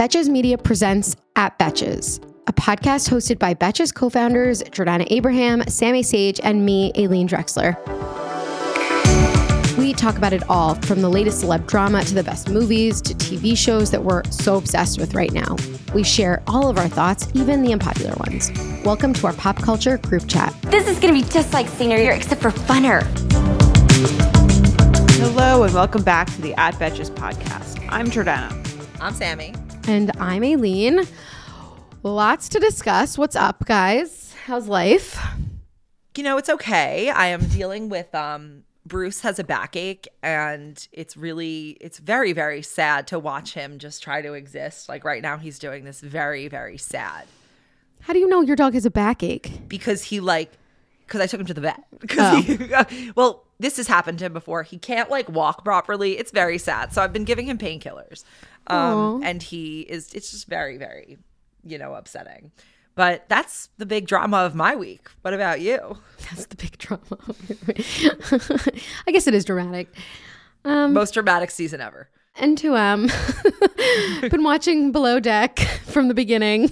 Betches Media presents At Betches, a podcast hosted by Betches co founders Jordana Abraham, Sammy Sage, and me, Aileen Drexler. We talk about it all from the latest celeb drama to the best movies to TV shows that we're so obsessed with right now. We share all of our thoughts, even the unpopular ones. Welcome to our pop culture group chat. This is gonna be just like senior year, except for funner. Hello and welcome back to the At Betches podcast. I'm Jordana. I'm Sammy. And I'm Aileen. Lots to discuss. What's up, guys? How's life? You know, it's okay. I am dealing with um Bruce has a backache and it's really it's very very sad to watch him just try to exist. Like right now he's doing this very very sad How do you know your dog has a backache? because he like cuz I took him to the vet. he- well, this has happened to him before. He can't like walk properly. It's very sad. So I've been giving him painkillers. Um and he is it's just very very, you know, upsetting. But that's the big drama of my week. What about you? That's the big drama. I guess it is dramatic. Um, Most dramatic season ever. N2M. Been watching Below Deck from the beginning.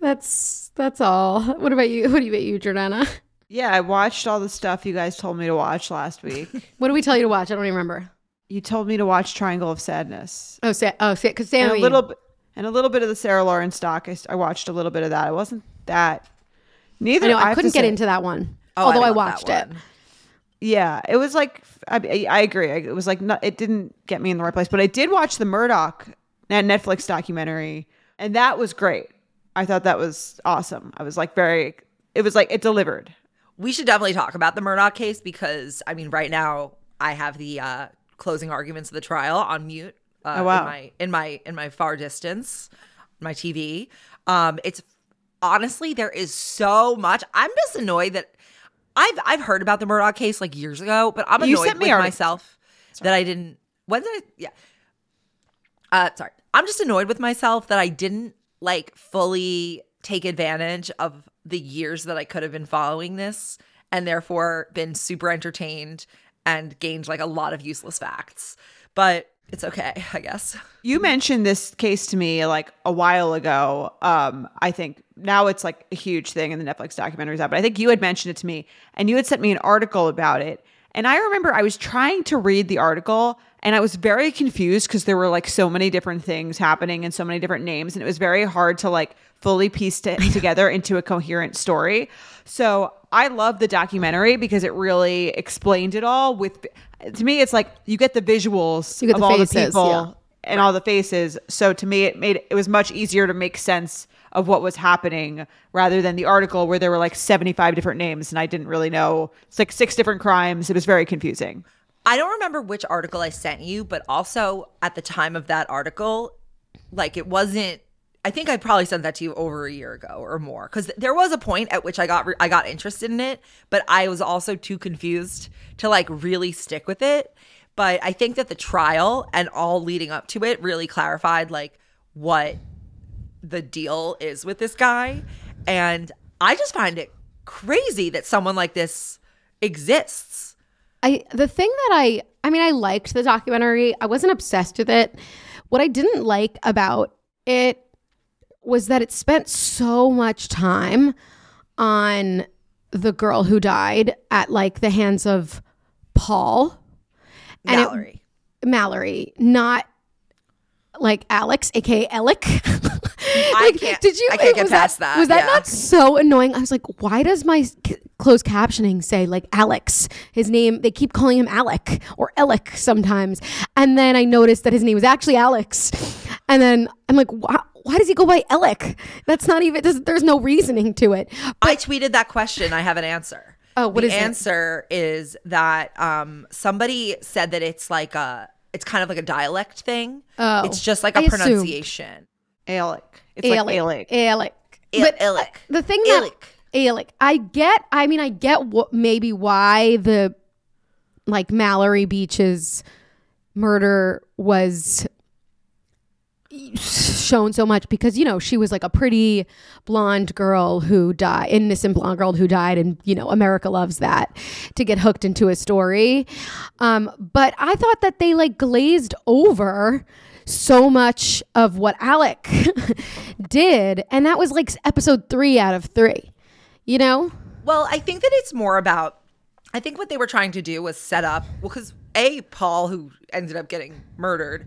That's that's all. What about you? What about you, Jordana? Yeah, I watched all the stuff you guys told me to watch last week. What did we tell you to watch? I don't even remember. You told me to watch Triangle of Sadness. Oh, Sa- oh, because And Sammy. a little bit and a little bit of the Sarah Lawrence doc. I watched a little bit of that. It wasn't that neither I know I have to couldn't get say- into that one. Oh, although I, love watched it. Yeah, it was like I, I agree. It was like not, it didn't get me in the right place, but I did watch the Murdaugh Netflix documentary, and that was great. I thought that was awesome. I was like very. It was like it delivered. We should definitely talk about the Murdaugh case because I mean, right now I have the uh, closing arguments of the trial on mute. Uh, Oh, wow. In my in my in my far distance, my TV. Um, it's honestly there is so much. I'm just annoyed that I've I've heard about the Murdaugh case like years ago, but I'm You annoyed sent me with myself that I didn't. When did I? Yeah. Uh, sorry. I'm just annoyed with myself that I didn't like fully take advantage of the years that I could have been following this and therefore been super entertained and gained like a lot of useless facts. But it's okay, I guess. You mentioned this case to me like a while ago. Um, I think now it's like a huge thing in the Netflix documentaries out, but I think you had mentioned it to me and you had sent me an article about it. And I remember I was trying to read the article and I was very confused because there were like so many different things happening and so many different names. And it was very hard to like fully piece it together into a coherent story. So I love the documentary because it really explained it all with to me it's like you get the visuals You get of the all faces, the people yeah. and all the faces. So to me, it made it was much easier to make sense of what was happening rather than the article where there were like 75 different names and I didn't really know. It's like six different crimes. It was very confusing. I don't remember which article I sent you, but also at the time of that article, like it wasn't. I think I probably sent that to you over a year ago or more because there was a point at which I got re- I got interested in it, but I was also too confused to like really stick with it. But I think that the trial and all leading up to it really clarified like what the deal is with this guy, and I just find it crazy that someone like this exists. I the thing that I I mean I liked the documentary. I wasn't obsessed with it. What I didn't like about it was that it spent so much time on the girl who died at like the hands of Paul and it- Mallory. Mallory, not like Alex, aka Alec. I can't- I can't get was past that, Was that yeah. not so annoying? I was like, why does my c- closed captioning say like Alex? His name, they keep calling him Alec or Alec sometimes. And then I noticed that his name was actually Alex. And then I'm like, why, why does he go by Alec? That's not even, there's, no reasoning to it. I tweeted that question. I have an answer. Oh, what the is it? answer is that um, somebody said that it's like a, it's kind of like a dialect thing. Oh, it's just like I a assumed. pronunciation. Alec. It's like Alec. Alec. A- But uh, Alec. the thing that Alec. Alec, I get. I mean, I get what maybe why the like Mallory Beach's murder was shown so much because you know she was like a pretty blonde girl who died innocent blonde girl who died and you know america loves that to get hooked into a story um but i thought that they like glazed over so much of what Alec did. And that was like episode three out of three, you know? Well, I think that it's more about. I think what they were trying to do was set up. Well, because a Paul, who ended up getting murdered,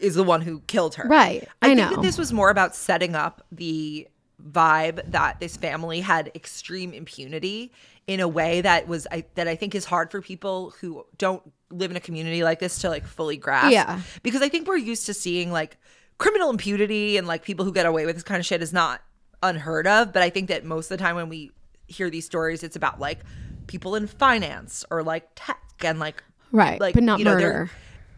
is the one who killed her. Right, I think know. that this was more about setting up the vibe that this family had extreme impunity in a way that was I, that I think is hard for people who don't live in a community like this to like fully grasp. Yeah. Because I think we're used to seeing like criminal impunity and like people who get away with this kind of shit is not unheard of. But I think that most of the time when we hear these stories, it's about like people in finance or like tech and like Right, like but not you know, murder.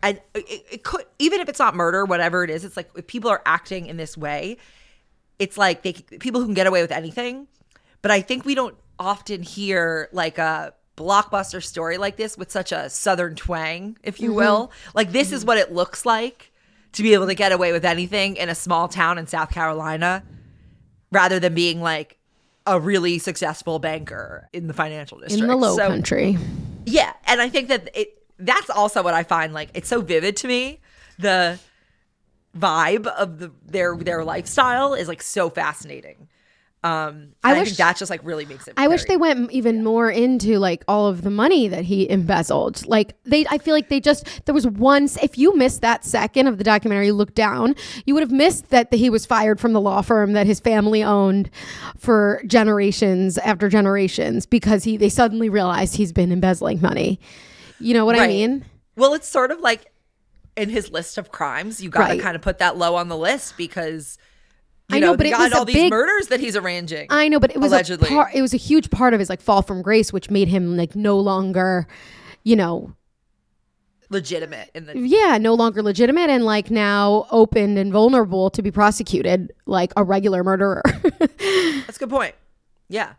And it, it could even if it's not murder, whatever it is, it's like if people are acting in this way, it's like they people who can get away with anything. But I think we don't often hear like a blockbuster story like this with such a southern twang, if Mm-hmm. you will. Like this is what it looks like to be able to get away with anything in a small town in South Carolina, rather than being like a really successful banker in the financial district In the low So- country. yeah, and I think that it that's also what I find like it's so vivid to me. The vibe of the their their lifestyle is like so fascinating. Um I I, wish- think that just like really makes it I wish they went even more into like all of the money that he embezzled. Like they, I feel like they just there was once if you missed that second of the documentary, look down, you would have missed that he was fired from the law firm that his family owned for generations after generations because he they suddenly realized he's been embezzling money. You know what I mean? Well, it's sort of like in his list of crimes, you got to Right. kind of put that low on the list because you I know, know, but it got was all these big- murders that he's arranging. I know, but it was Allegedly. a part, it was a huge part of his like fall from grace, which made him like no longer, you know, legitimate in the yeah, no longer legitimate and like now open and vulnerable to be prosecuted like a regular murderer. That's a good point. Yeah.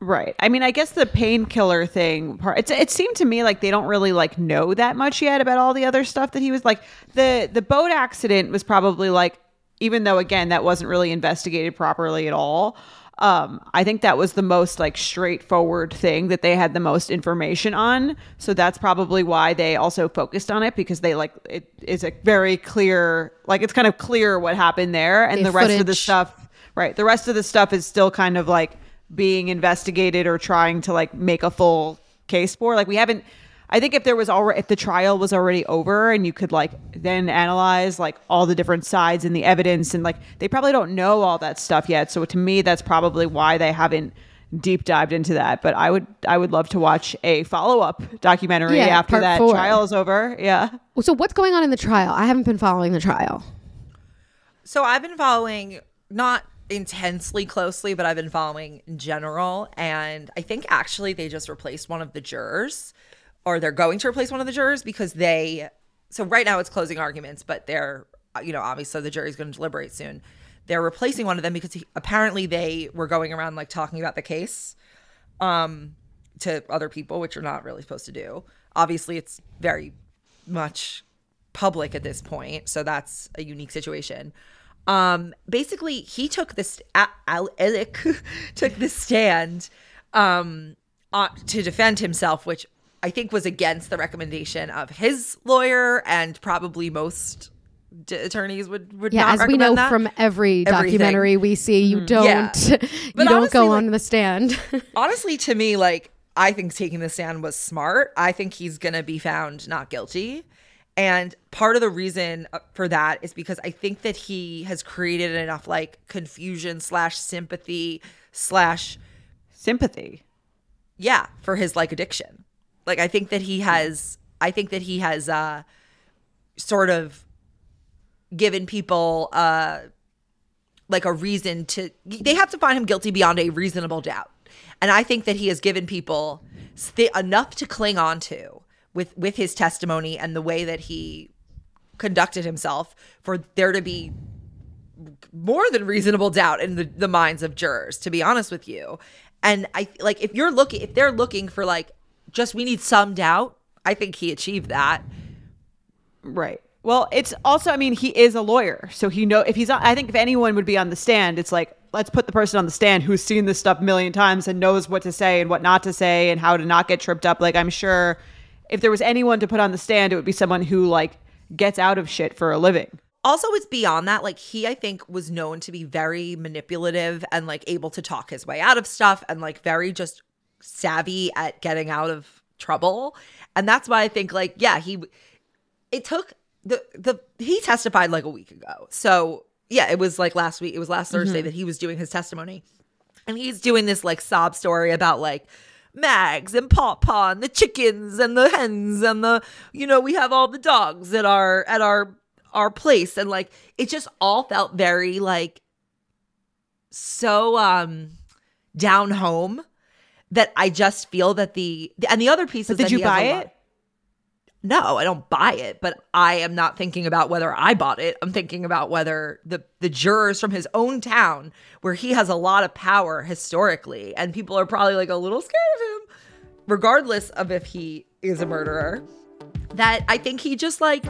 Right. I mean, I guess the painkiller thing part. It's, it seemed to me like they don't really like know that much yet about all the other stuff that he was like. the The boat accident was probably like, even though again that wasn't really investigated properly at all. Um, I think that was the most like straightforward thing that they had the most information on. So that's probably why they also focused on it because they like it is a very clear, like it's kind of clear what happened there, and They the rest of the stuff Right. The rest of the stuff is still kind of like being investigated or trying to like make a full case for. Like we haven't I think if there was already if the trial was already over and you could like then analyze like all the different sides and the evidence and like they probably don't know all that stuff yet. So to me that's probably why they haven't deep dived into that. But I would I would love to watch a follow-up documentary Yeah, after that four. trial is over. Yeah. so what's going on in the trial? I haven't been following the trial. So I've been following not intensely closely, but I've been following in general. And I think actually they just replaced one of the jurors, or they're going to replace one of the jurors because they. So right now it's closing arguments, but they're, you know, obviously the jury's going to deliberate soon. They're replacing one of them because he, apparently they were going around like talking about the case um to other people which you're not really supposed to do obviously it's very much public at this point so that's a unique situation um basically he took this Al- Al- Alec took the stand um uh, to defend himself which i think was against the recommendation of his lawyer and probably most d- attorneys would would Yeah, not as we know that. from every Everything. documentary we see, you don't Yeah. you But don't honestly, go like- on the stand. honestly to me like i think taking the stand was smart i think he's gonna be found not guilty and part of the reason uh, for that is because i think that he has created enough like confusion slash sympathy slash Sympathy. yeah for his like addiction like i think that he has i think that he has uh sort of given people uh like a reason to they have to find him guilty beyond a reasonable doubt and i think that he has given people st- enough to cling on to with with his testimony and the way that he conducted himself for there to be more than reasonable doubt in the, the minds of jurors to be honest with you and i like if you're looking if they're looking for like just we need some doubt i think he achieved that Right. Well, it's also, I mean, he is a lawyer. So he know if he's, I think if anyone would be on the stand, it's like, let's put the person on the stand who's seen this stuff a million times and knows what to say and what not to say and how to not get tripped up. Like, I'm sure if there was anyone to put on the stand, it would be someone who, like, gets out of shit for a living. also it's beyond that like he i think was known to be very manipulative and like able to talk his way out of stuff and like very just savvy at getting out of trouble. And that's why i think like yeah he it took the the he testified like a week ago. So yeah it was like last week it was last thursday mm-hmm. that he was doing his testimony. And he's doing this like sob story about like Mags and Paw Paw and the chickens and the hens and the you know we have all the dogs at our at our our place and like it just all felt very like so um down home that I just feel that the and the other piece is did that you buy a lot- it? No, I don't buy it, but I am not thinking about whether I bought it. I'm thinking about whether the the jurors from his own town, where he has a lot of power historically, and people are probably like a little scared of him, regardless of if he is a murderer. That I think he just like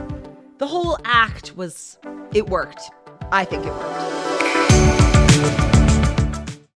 the whole act was it worked. I think it worked.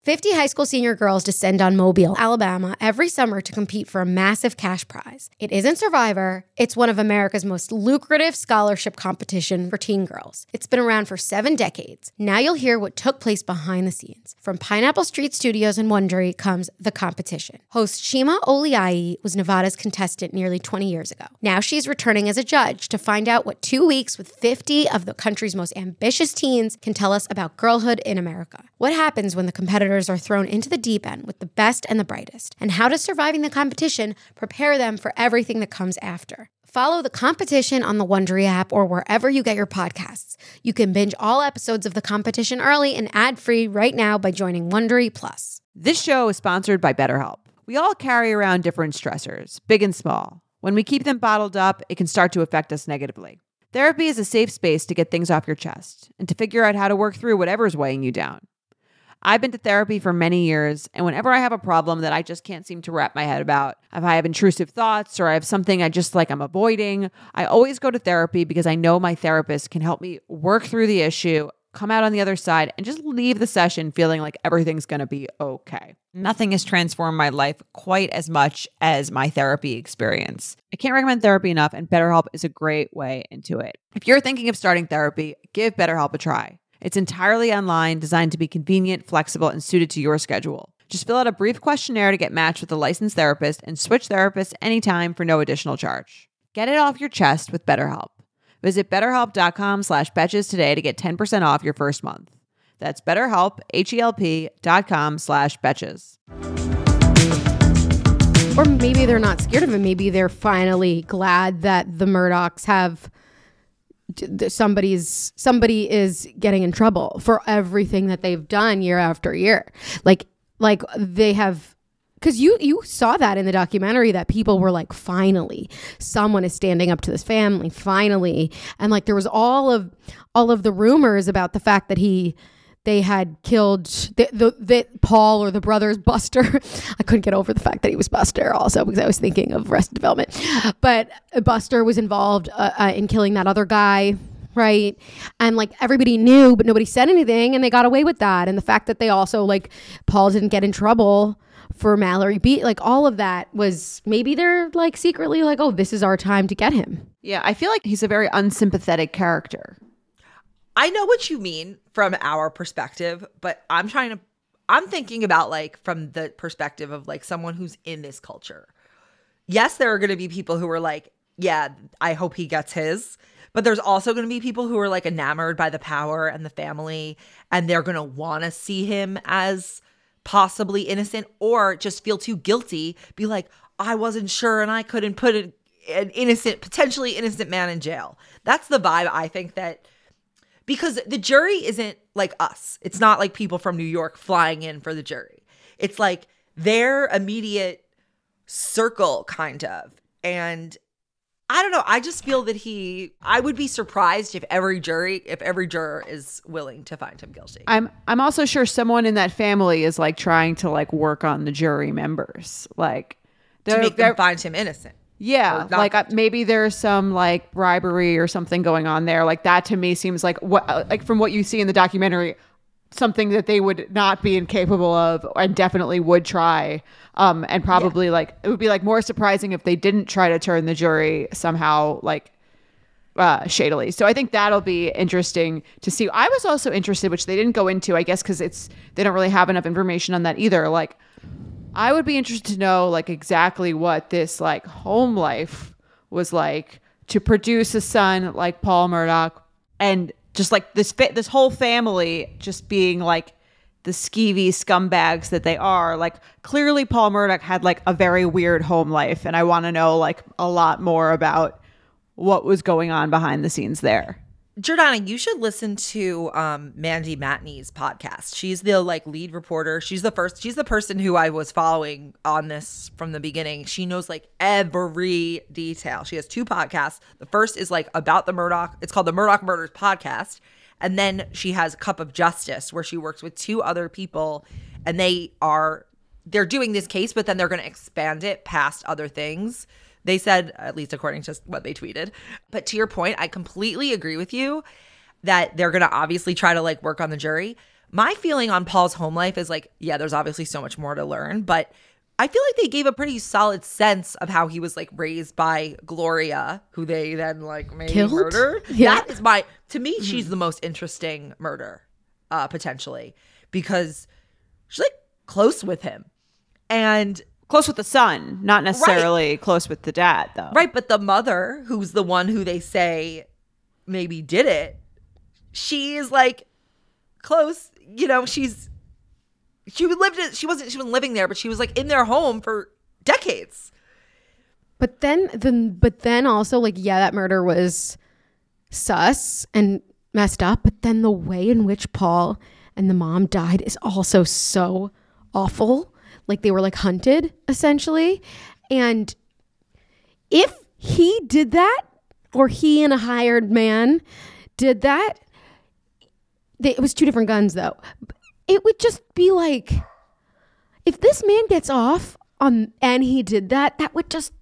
50 high school senior girls descend on Mobile, Alabama every summer to compete for a massive cash prize. It isn't Survivor, it's one of America's most lucrative scholarship competition for teen girls. It's been around for 7 decades. Now you'll hear what took place behind the scenes. From Pineapple Street Studios and Wondery comes The Competition. Host Shima Oliai was Nevada's contestant nearly 20 years ago. Now she's returning as a judge to find out what 2 weeks with 50 of the country's most ambitious teens can tell us about girlhood in America. What happens when the competitors are thrown into the deep end with the best and the brightest? And how does surviving the competition prepare them for everything that comes after? Follow the competition on the Wondery app or wherever you get your podcasts. You can binge all episodes of the competition early and ad-free right now by joining Wondery Plus. This show is sponsored by BetterHelp. We all carry around different stressors, big and small. When we keep them bottled up, it can start to affect us negatively. Therapy is a safe space to get things off your chest and to figure out how to work through whatever's weighing you down. I've been to therapy for many years, and whenever I have a problem that I just can't seem to wrap my head about, if I have intrusive thoughts or I have something I just like I'm avoiding, I always go to therapy because I know my therapist can help me work through the issue, come out on the other side, and just leave the session feeling like everything's gonna be okay. Nothing has transformed my life quite as much as my therapy experience. I can't recommend therapy enough, and BetterHelp is a great way into it. If you're thinking of starting therapy, give BetterHelp a try. It's entirely online, designed to be convenient, flexible, and suited to your schedule. Just fill out a brief questionnaire to get matched with a licensed therapist and switch therapists anytime for no additional charge. Get it off your chest with BetterHelp. Visit betterhelp.com slash betches today to get 10% off your first month. That's betterhelp, H-E-L-P dot com slash betches. Or maybe they're not scared of him. Maybe they're finally glad that the Murdaughs have somebody's somebody is getting in trouble for everything that they've done year after year. Like like they have because you you saw that in the documentary that people were like finally someone is standing up to this family finally and like there was all of all of the rumors about the fact that he they had killed the, the, the Paul or the brothers Buster. I couldn't get over the fact that he was Buster also because I was thinking of Arrested Development. But Buster was involved uh, uh, in killing that other guy, right? And like everybody knew, but nobody said anything, and they got away with that. And the fact that they also like Paul didn't get in trouble for Mallory beat like all of that was maybe they're like secretly like oh this is our time to get him Yeah, I feel like he's a very unsympathetic character. I know what you mean from our perspective, but I'm trying to I'm thinking about like from the perspective of like someone who's in this culture. Yes, there are going to be people who are like, yeah, I hope he gets his. But there's also going to be people who are like enamored by the power and the family and they're going to want to see him as possibly innocent or just feel too guilty, be like, I wasn't sure and I couldn't put an, innocent, potentially innocent man in jail. That's the vibe I think that because the jury isn't like us. It's not like people from New York flying in for the jury. It's like their immediate circle, kind of. And I don't know. I just feel that he, I would be surprised if every jury, if every juror is willing to find him guilty. I'm I'm also sure someone in that family is like trying to like work on the jury members, like to make them find him innocent. Yeah, like uh, maybe there's some like bribery or something going on there. Like that to me seems like what uh, like from what you see in the documentary, something that they would not be incapable of and definitely would try. Um, and probably like it would be like more surprising if they didn't try to turn the jury somehow like uh, shadily. So I think that'll be interesting to see. I was also interested, which they didn't go into, I guess, because it's they don't really have enough information on that either. Like, I would be interested to know like exactly what this like home life was like to produce a son like Paul Murdaugh and just like this this whole family just being like the skeevy scumbags that they are. Like clearly Paul Murdaugh had like a very weird home life and I want to know like a lot more about what was going on behind the scenes there. Jordana, you should listen to um, Mandy Matney's podcast. She's the like lead reporter. She's the first. She's the person who I was following on this from the beginning. She knows like every detail. She has two podcasts. The first is like about the Murdaugh. It's called the Murdaugh Murders Podcast, and then she has Cup of Justice, where she works with two other people, and they are they're doing this case, but then they're going to expand it past other things. They said, at least according to what they tweeted. But to your point, I completely agree with you that they're going to obviously try to like work on the jury. My feeling on Paul's home life is like, yeah, there's obviously so much more to learn, but I feel like they gave a pretty solid sense of how he was like raised by Gloria, who they then like maybe Killed? murdered. Yeah. That is my to me, she's the most interesting murder, uh, potentially, because she's like close with him. And Close with the son, not necessarily close with the dad though. Right, but the mother, who's the one who they say maybe did it, she is like close. You know, she's she lived it. She wasn't. She wasn't living there, but she was like in their home for decades. But then, then, but then also, like, yeah, that murder was sus and messed up. But then the way in which Paul and the mom died is also so awful. Like they were like hunted essentially. And if he did that, or he and a hired man did that, they, it was two different guns though. It would just be like, if this man gets off on and he did that, that would just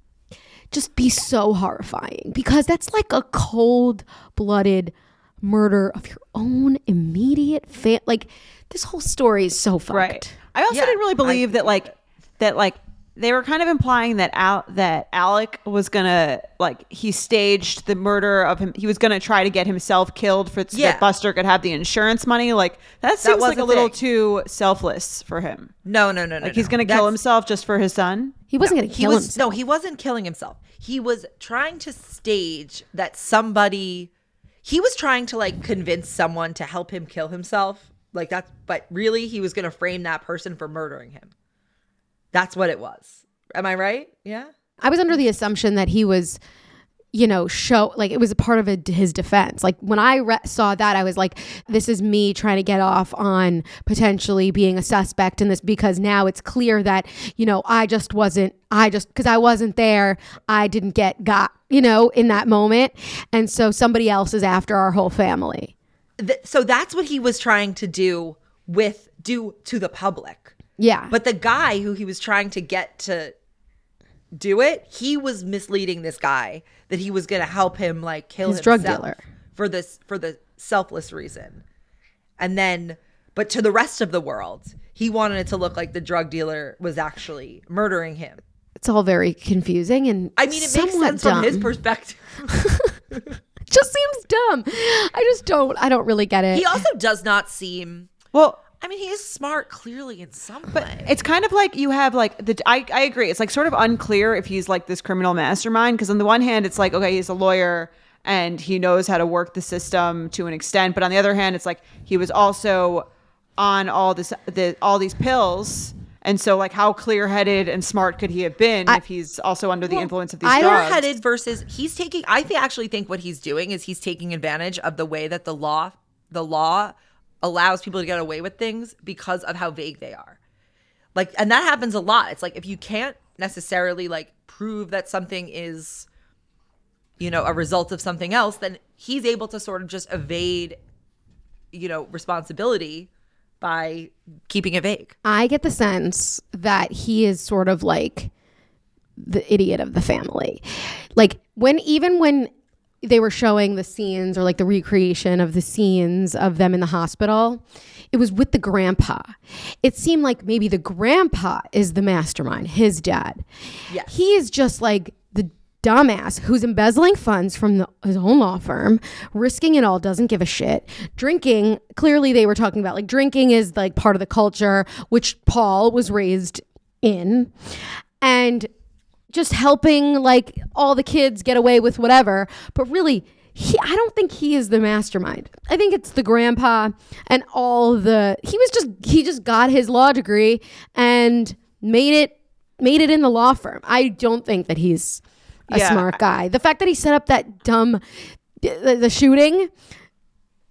just be so horrifying because that's like a cold-blooded murder of your own immediate fan. Like this whole story is so fucked. Right. I also Yeah, didn't really believe that like that like they were kind of implying that Al that Alec was gonna like he staged the murder of him. He was gonna try to get himself killed for so Yeah. that Buster could have the insurance money. Like that seems was like a a little thing. too selfless for him. No, no, no, no. Like he's gonna kill That's- himself just for his son. He wasn't going to He kill was himself. no, he wasn't killing himself. He was trying to stage that somebody. He was trying to like convince someone to help him kill himself. Like that's, but really, he was going to frame that person for murdering him. That's what it was. Am I right? Yeah. I was under the assumption that he was, you know, show like it was a part of a, his defense. Like when I re- saw that, I was like, this is me trying to get off on potentially being a suspect in this because now it's clear that, you know, I just wasn't, I just, because I wasn't there, I didn't get got, you know, in that moment. And so somebody else is after our whole family. Th- so that's what he was trying to do with do to the public. Yeah. But the guy who he was trying to get to do it, he was misleading this guy that he was going to help him like kill His drug dealer. for this for the selfless reason. And then but to the rest of the world, he wanted it to look like the drug dealer was actually murdering him. it's all very confusing and I mean, it makes sense from his perspective. It just seems dumb. I just don't, I don't really get it. he also does not seem Well, I mean, he is smart clearly in some But way. it's kind of like you have like the I, I agree. It's like sort of unclear if he's like this criminal mastermind because on the one hand it's like okay he's a lawyer and he knows how to work the system to an extent, but on the other hand it's like he was also on all this the all these pills. And so, like, how clear-headed and smart could he have been if he's also under the influence of these I- drugs? headed versus he's taking i th- actually think what he's doing is he's taking advantage of the way that the law the law allows people to get away with things because of how vague they are like and that happens a lot it's like if you can't necessarily like prove that something is you know a result of something else then he's able to sort of just evade you know responsibility by keeping it vague I get the sense that he is sort of like the idiot of the family. Like when even when they were showing the scenes or like the recreation of the scenes of them in the hospital, it was with the grandpa. It seemed like maybe the grandpa is the mastermind, his dad. Yes. He is just like dumbass who's embezzling funds from the, his own law firm, risking it all, doesn't give a shit. Drinking, clearly they were talking about like drinking is like part of the culture, which Paul was raised in. And just helping like all the kids get away with whatever. But really, he, I don't think he is the mastermind. I think it's the grandpa and all the he was just he just got his law degree and made it made it in the law firm. I don't think that he's a Yeah. smart guy. The fact that he set up that dumb the, the shooting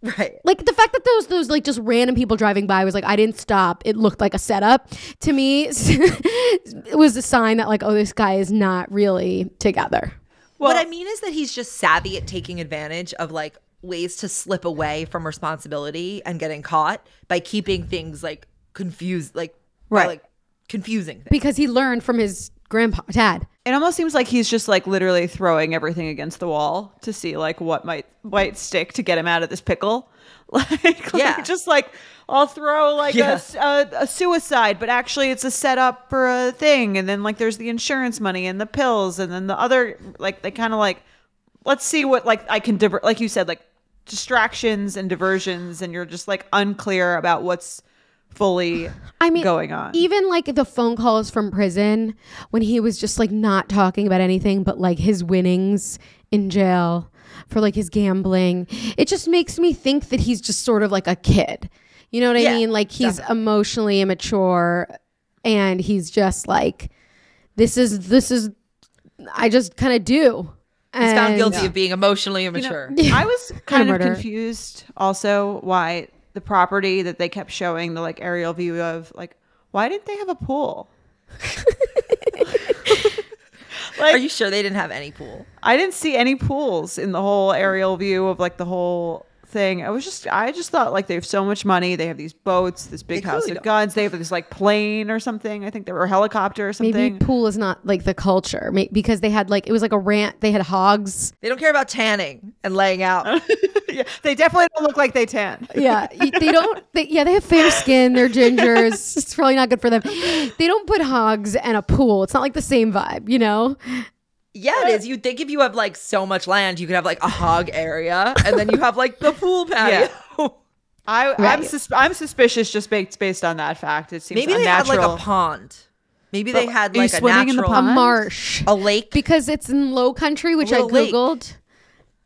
Right. like the fact that those those like just random people driving by was like I didn't stop. It looked like a setup to me. it was a sign that like oh this guy is not really together. what I mean is that he's just savvy at taking advantage of like ways to slip away from responsibility and getting caught by keeping things like confused, like by, Right. like confusing things. because he learned from his grandpa dad. It almost seems like he's just like literally throwing everything against the wall to see like what might might stick to get him out of this pickle. Like, Yeah. like, just like I'll throw like Yeah. a a, a suicide, but actually it's a setup for a thing, and then like there's the insurance money and the pills, and then the other like they kind of like let's see what like I can diver- like you said like distractions and diversions, and you're just like unclear about what's fully I mean, going on. Even like the phone calls from prison when he was just like not talking about anything but like his winnings in jail for like his gambling. It just makes me think that he's just sort of like a kid. You know what I Yeah, mean? Like he's emotionally immature and he's just like this is this is I just kind of do. He's found And- guilty of being emotionally immature. I was kind of confused also why the property that they kept showing the like aerial view of like why didn't they have a pool? like Are you sure they didn't have any pool? I didn't see any pools in the whole aerial view of like the whole thing. I was just I just thought like they have so much money. They have these boats, this big They house clearly of don't. guns. They have this like plane or something. I think they were a helicopter or something. Maybe pool is not like the culture May- because they had like it was like a rant. They had hogs. They don't care about tanning and laying out. yeah, they definitely don't look like they tan. Yeah, y- they don't. They, yeah, they have fair skin. They're gingers. It's probably not good for them. They don't put hogs and a pool. It's not like the same vibe, you know. Yeah, it is. You'd think if you have like so much land, you could have like a hog area and then you have like the pool patio. I I'm sus- I'm suspicious just based based on that fact. It seems Maybe they had like a pond. Maybe they had like a swimming in the natural A marsh a lake. because it's in low country, which I little lake. googled.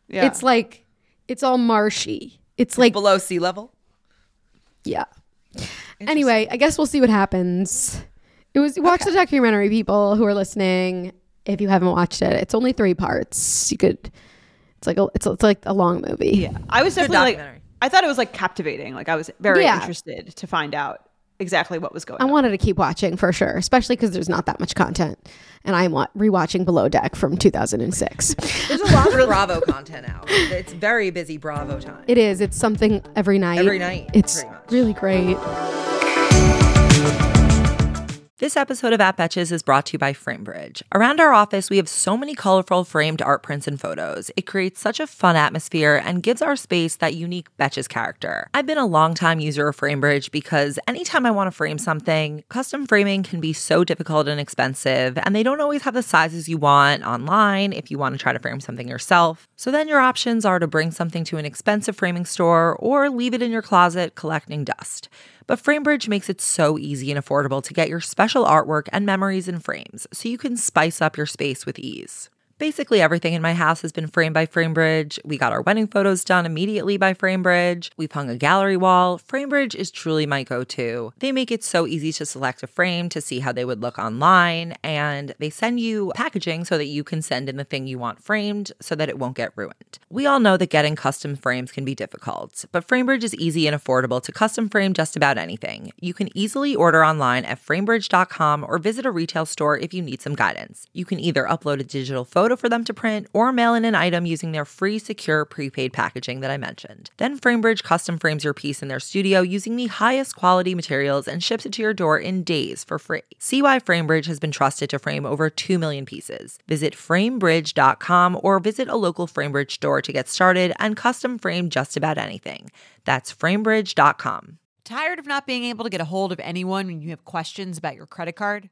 yeah. It's like it's all marshy. It's like below sea level. yeah. Anyway, I guess we'll see what happens. It was watch the documentary, people who are listening. If you haven't watched it, it's only three parts. You could. It's like a it's, it's like a long movie. Yeah, I was definitely like, documentary. I thought it was like captivating. Like I was very Yeah. interested to find out exactly what was going I on. I wanted to keep watching for sure, especially because there's not that much content, and I'm wa- rewatching Below Deck from 2006. There's a lot of Bravo content out. It's very busy Bravo time. it is. It's something every night. Every night, It's pretty much. really great. This episode of At Betches is brought to you by Framebridge. Around our office, we have so many colorful framed art prints and photos. It creates such a fun atmosphere and gives our space that unique Betches character. I've been a longtime user of Framebridge because anytime I want to frame something, custom framing can be so difficult and expensive, and they don't always have the sizes you want online if you want to try to frame something yourself. So then your options are to bring something to an expensive framing store or leave it in your closet collecting dust. But Framebridge makes it so easy and affordable to get your special artwork and memories in frames so you can spice up your space with ease. Basically, everything in my house has been framed by Framebridge. We got our wedding photos done immediately by Framebridge. We've hung a gallery wall. Framebridge is truly my go to. They make it so easy to select a frame to see how they would look online, and they send you packaging so that you can send in the thing you want framed so that it won't get ruined. We all know that getting custom frames can be difficult, but Framebridge is easy and affordable to custom frame just about anything. You can easily order online at framebridge.com or visit a retail store if you need some guidance. You can either upload a digital photo for them to print or mail in an item using their free, secure, prepaid packaging that I mentioned. Then Framebridge custom frames your piece in their studio using the highest quality materials and ships it to your door in days for free. See why Framebridge has been trusted to frame over 2 million pieces. Visit framebridge.com or visit a local Framebridge store to get started and custom frame just about anything. That's framebridge.com. Tired of not being able to get a hold of anyone when you have questions about your credit card?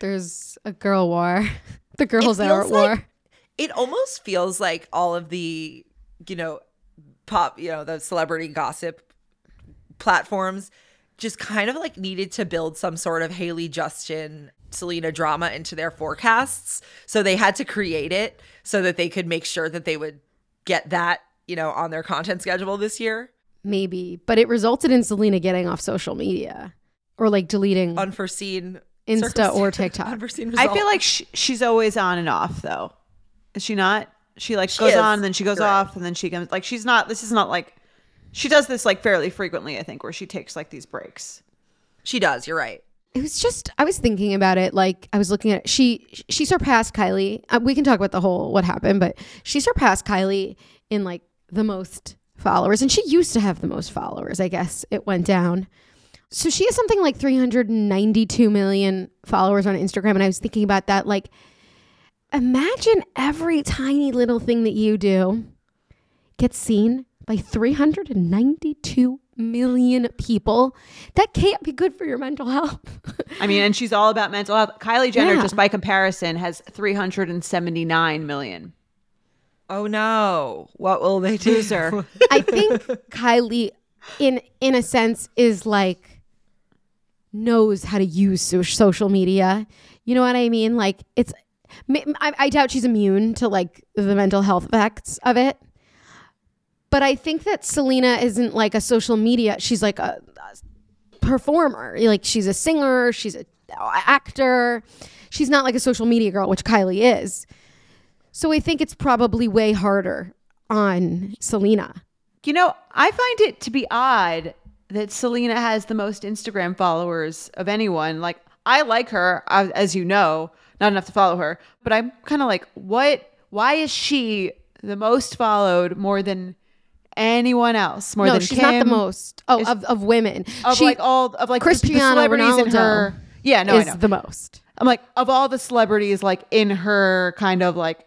There's a girl war. The girls are at war. like- It almost feels like all of the, you know, pop, you know, the celebrity gossip platforms just kind of like needed to build some sort of Hailey, Justin, Selena drama into their forecasts. So they had to create it so that they could make sure that they would get that, you know, on their content schedule this year. Maybe, but it resulted in Selena getting off social media or like deleting Unforeseen Insta or TikTok. Unforeseen I feel like sh- she's always on and off, though. Is she not? She like She goes is. on, then she goes You're right. off, and then she comes. Like she's not. This is not like she does this like fairly frequently. I think where she takes like these breaks. she does. You're right. it was just I was thinking about it like I was looking at she she surpassed Kylie. Uh, we can talk about the whole what happened, but she surpassed Kylie in like the most followers and she used to have the most followers. I guess it went down. So she has something like 392 million followers on Instagram and I was thinking about that like imagine every tiny little thing that you do gets seen by 392 million people. That can't be good for your mental health. I mean, and she's all about mental health. Kylie Jenner, Yeah. just by comparison, has 379 million. Oh no. What will they do? sir? I think Kylie, in in a sense, is like knows how to use so- social media. You know what I mean? Like it's. I, I doubt she's immune to like the mental health effects of it. But I think that Selena isn't like a social media. She's like a, a performer. Like she's a singer. She's an actor. She's not like a social media girl, which Kylie is. So I think it's probably way harder on Selena. You know, I find it to be odd that Selena has the most Instagram followers of anyone. Like, I like her, as you know, not enough to follow her, but I'm kind of like, what? Why is she the most followed more than anyone else? More no, than she's not the most. Oh, Is- of, of women. of she like all of like Cristiano celebrities in Ronaldo her. Yeah, no, I is know. the most. I'm like of all the celebrities like in her kind of like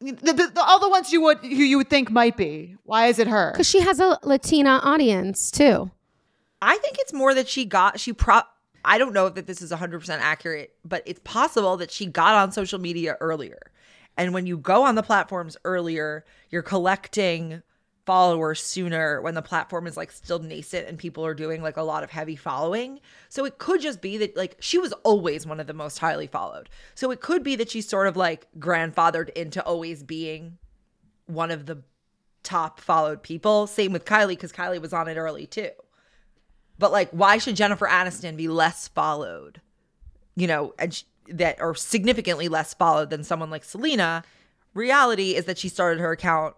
the, the, the- all the ones you would who you would think might be. Why is it her? Because she has a Latina audience too. I think it's more that she got she pro I don't know if that this is 100% accurate, but it's possible that she got on social media earlier. And when you go on the platforms earlier, you're collecting followers sooner when the platform is like still nascent and people are doing like a lot of heavy following. So it could just be that like she was always one of the most highly followed. So it could be that she's sort of like grandfathered into always being one of the top followed people. Same with Kylie because Kylie was on it early too. But like, why should Jennifer Aniston be less followed? You know, and that or significantly less followed than someone like Selena. Reality is that she started her account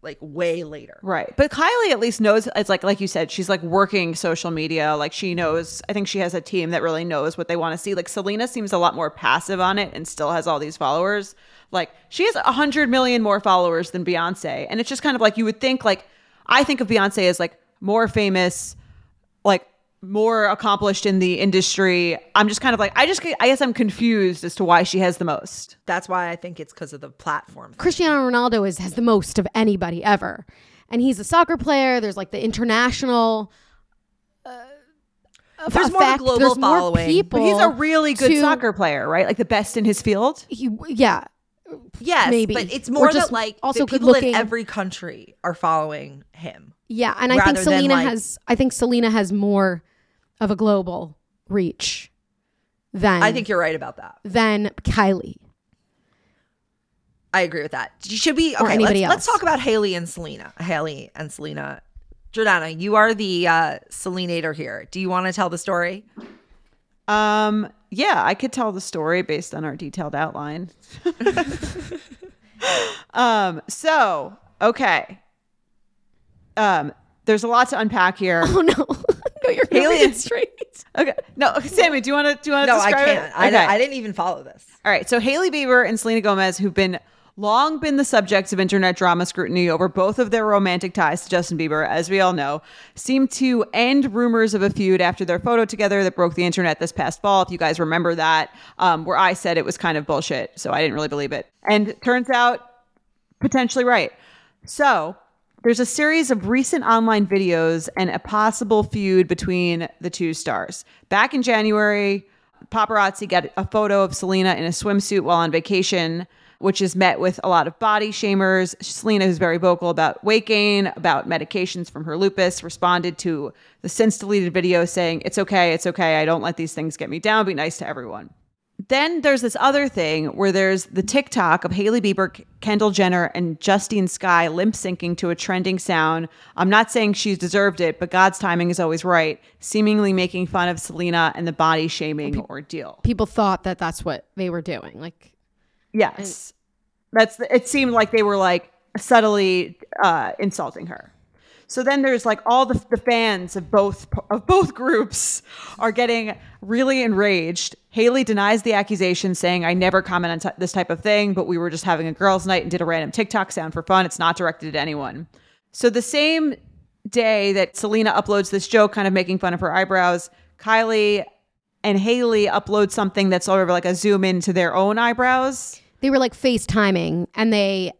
like way later. Right. But Kylie at least knows it's like like you said, she's like working social media. Like she knows I think she has a team that really knows what they want to see. Like Selena seems a lot more passive on it and still has all these followers. Like she has a hundred million more followers than Beyonce. And it's just kind of like you would think like I think of Beyonce as like more famous, more accomplished in the industry. I'm just kind of like I just I guess I'm confused as to why she has the most. That's why I think it's because of the platform. Cristiano Ronaldo is has the most of anybody ever, and he's a soccer player. There's like the international. Uh, There's more of a effect. global There's more following. people. But he's a really good to- soccer player, right? Like the best in his field. He, yeah, Yes, Maybe. but it's Or more just that like also also good people in every country are following him. Yeah, and I think Selena like- has. I think Selena has more of a global reach than I think you're right about that. than Kylie. I agree with that. Should we Or okay? anybody let's, let's talk about Hailey and Selena. Hailey and Selena. Jordana, you are the uh, Selenator here. Do you want to tell the story? Um, yeah, I could tell the story based on our detailed outline. um, so okay. Um, there's a lot to unpack here. Oh no, no, You're Hailey really and- straight. Okay. No, okay, Sammy, do you want to do you want to No, I can't. it? I, Okay. I didn't even follow this. All right. So Hailey Bieber and Selena Gomez, who've been long been the subjects of internet drama scrutiny over both of their romantic ties to Justin Bieber, as we all know, seem to end rumors of a feud after their photo together that broke the internet this past fall. If you guys remember that, um, where I said it was kind of bullshit, so I didn't really believe it, and turns out potentially right. So there's a series of recent online videos and a possible feud between the two stars. Back in January, paparazzi got a photo of Selena in a swimsuit while on vacation, which is met with a lot of body shamers. Selena, who's very vocal about weight gain, about medications from her lupus, responded to the since deleted video saying, It's okay, it's okay. I don't let these things get me down. Be nice to everyone then there's this other thing where there's the TikTok of Hailey Bieber, Kendall Jenner, and Justine Skye limp syncing to a trending sound. I'm not saying she's deserved it, but God's timing is always right, seemingly making fun of Selena and the body shaming ordeal. People thought that that's what they were doing. Like, Yes. That's the, it seemed like they were like subtly uh, insulting her. So then there's like all the, the fans of both of both groups are getting really enraged. Hailey denies the accusation, saying, "I never comment on t- this type of thing, but we were just having a girls' night and did a random TikTok sound for fun. It's not directed at anyone." So the same day that Selena uploads this joke, kind of making fun of her eyebrows, Kylie and Hailey upload something that's sort of like a zoom into their own eyebrows. they were like FaceTiming and they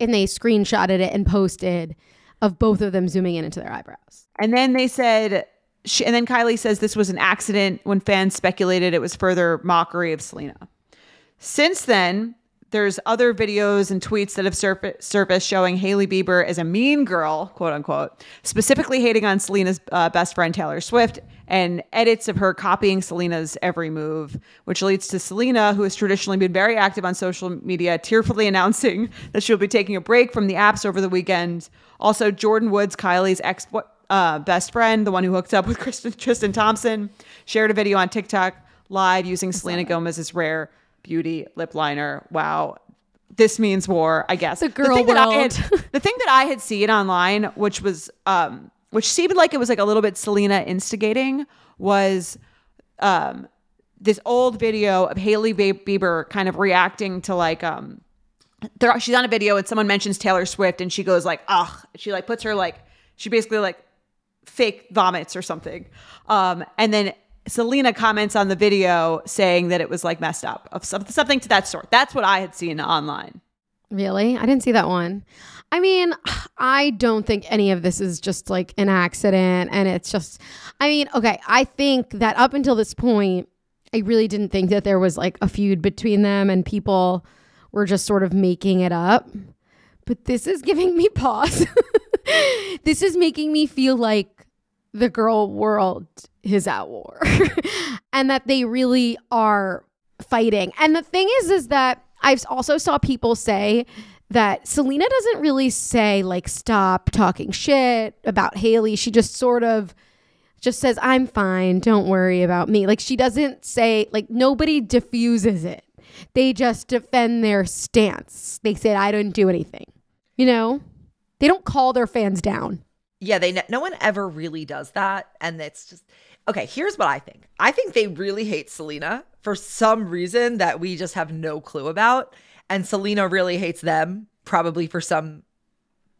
and they screenshotted it and posted of both of them zooming in into their eyebrows. And then they said, she, and then Kylie says this was an accident when fans speculated it was further mockery of Selena. Since then, there's other videos and tweets that have surfa- surfaced showing Hailey Bieber as a mean girl, quote unquote, specifically hating on Selena's uh, best friend Taylor Swift, and edits of her copying Selena's every move, which leads to Selena, who has traditionally been very active on social media, tearfully announcing that she'll be taking a break from the apps over the weekend. Also, Jordyn Woods, Kylie's ex uh, best friend, the one who hooked up with Kristen, Tristan Thompson, shared a video on TikTok live using Selena Gomez's rare beauty lip liner. Wow. This means war, I guess. The girl thing that I world. had- the thing that I had seen online, which was um, which seemed like it was like a little bit Selena instigating, was um, this old video of Hailey Bieber kind of reacting to like um, there, she's on a video and someone mentions Taylor Swift and she goes like, ugh. She like puts her like she basically like fake vomits or something. Um, and then Selena comments on the video saying that it was like messed up of some, something to that sort. That's what I had seen online. Really? I didn't see that one. I mean, I don't think any of this is just like an accident. And it's just, I mean, okay, I think that up until this point, I really didn't think that there was like a feud between them and people were just sort of making it up. But this is giving me pause. this is making me feel like the girl world is at war and that they really are fighting. And the thing is, is that I've also saw people say that Selena doesn't really say like stop talking shit about Hailey. She just sort of just says I'm fine, don't worry about me. Like she doesn't say like nobody diffuses it. They just defend their stance. They said I didn't do anything. You know? They don't call their fans down. Yeah, they no one ever really does that, and it's just okay. Here's what I think. I think they really hate Selena for some reason that we just have no clue about, and Selena really hates them probably for some.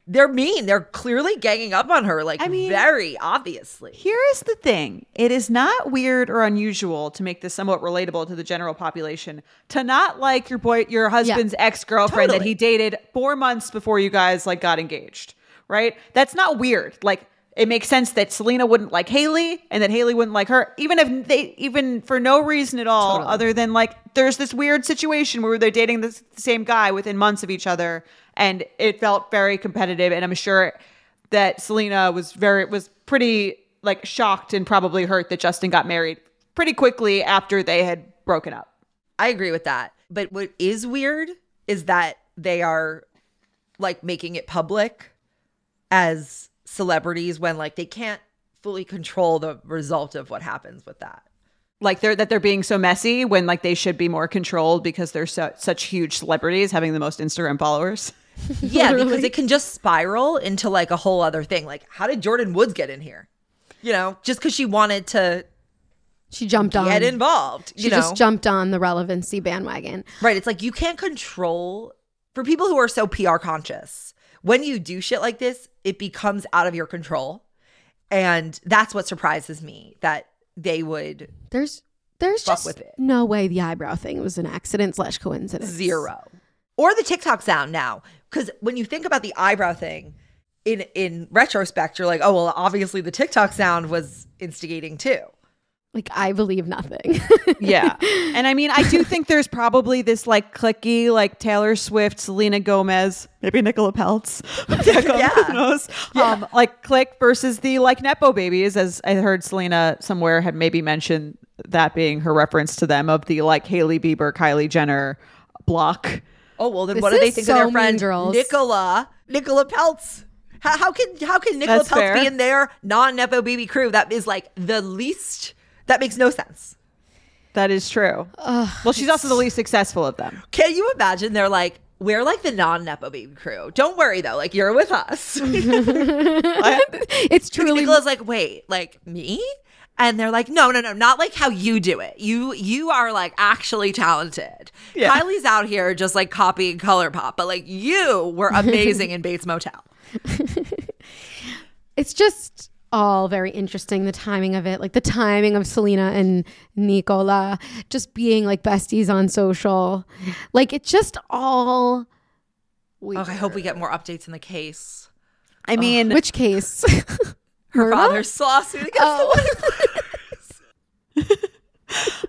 They're mean. They're clearly ganging up on her, like I mean- very obviously. Here is the thing it is not weird or unusual to make this somewhat relatable to the general population to not like your boy, your husband's ex girlfriend that he dated four months before you guys like got engaged, right? That's not weird. Like, it makes sense that Selena wouldn't like Hailey and that Hailey wouldn't like her, even if they, even for no reason at all, other than like there's this weird situation where they're dating the same guy within months of each other, and it felt very competitive. And I'm sure that Selena was very was pretty like shocked and probably hurt that Justin got married pretty quickly after they had broken up. I agree with that. But what is weird is that they are like making it public as celebrities when like they can't fully control the result of what happens with that. Like they're that they're being so messy when like they should be more controlled because they're so, such huge celebrities having the most Instagram followers. Yeah, because it can just spiral into like a whole other thing. Like, how did Jordyn Woods get in here? you know, just because she wanted to She jumped on. get involved. She know? just jumped on the relevancy bandwagon. Right. It's like you can't control for people who are so PR conscious. When you do shit like this, it becomes out of your control. And that's what surprises me that they would There's there's Fuck just with it. no way the eyebrow thing was an accident slash coincidence. zero. Or the TikTok sound now. Because when you think about the eyebrow thing, in in retrospect, you're like, oh well, obviously the TikTok sound was instigating too. Like I believe nothing. Yeah. And I mean, I do think there's probably this like clicky, like Taylor Swift, Selena Gomez, maybe Nicola Peltz. Yeah. Who knows? Um, like click versus the like Nepo babies, as I heard Selena somewhere had maybe mentioned that being her reference to them of the like Hailey Bieber, Kylie Jenner block. Oh well, then This what do they think so of their Mean friend Girls. Nicola Nicola Peltz? How, how can how can Nicola That's Peltz fair. be in their non nepo baby crew? That is like the least. That makes no sense. That is true. well, she's also the least successful of them. Can you imagine? They're like, we're like the non nepo baby crew. Don't worry though, like you're with us. it's truly Nicola's like, wait, like me? And they're like, no, no, no, not like how you do it. You you are like actually talented. Yeah. Kylie's out here just like copying color pop, but like you were amazing in Bates Motel. it's just all very interesting the timing of it like the timing of selena and nicola just being like besties on social like it's just all weird. Oh, I hope we get more updates in the case. I mean, which case Her Murda? father's lawsuit against Oh. the wife.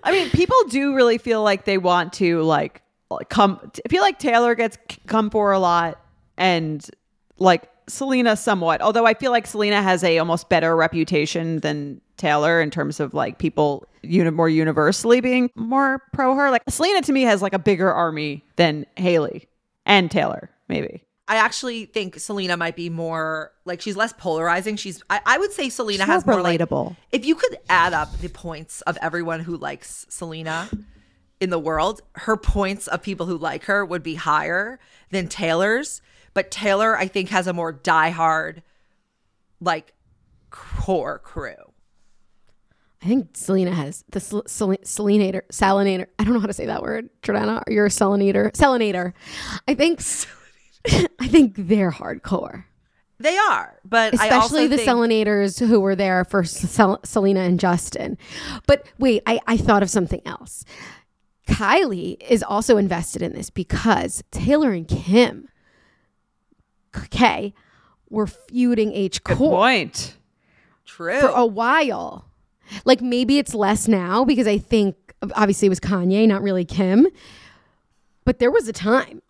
I mean, people do really feel like they want to like come. I feel like Taylor gets come for a lot, and like Selena somewhat. Although I feel like Selena has a almost better reputation than Taylor in terms of like people uni- more universally being more pro her. Like Selena to me has like a bigger army than Hailey and Taylor, maybe. I actually think Selena might be more like she's less polarizing. She's I, I would say Selena She's has more more like relatable. if you could add up the points of everyone who likes Selena in the world, her points of people who like her would be higher than Taylor's. But Taylor, I think, has a more diehard, like core crew. i think selena has the sel- selinator salinator i don't know how to say that word jordana you're a selinator selinator i think i think they're hardcore They are, but I also especially the think, Selenators who were there for Sel- Selena and Justin. But wait, I, I thought of something else. Kylie is also invested in this because Taylor and Kim, okay, were feuding H Good point. true. for a while. Like maybe it's less now because I think obviously it was Kanye, not really Kim. But there was a time.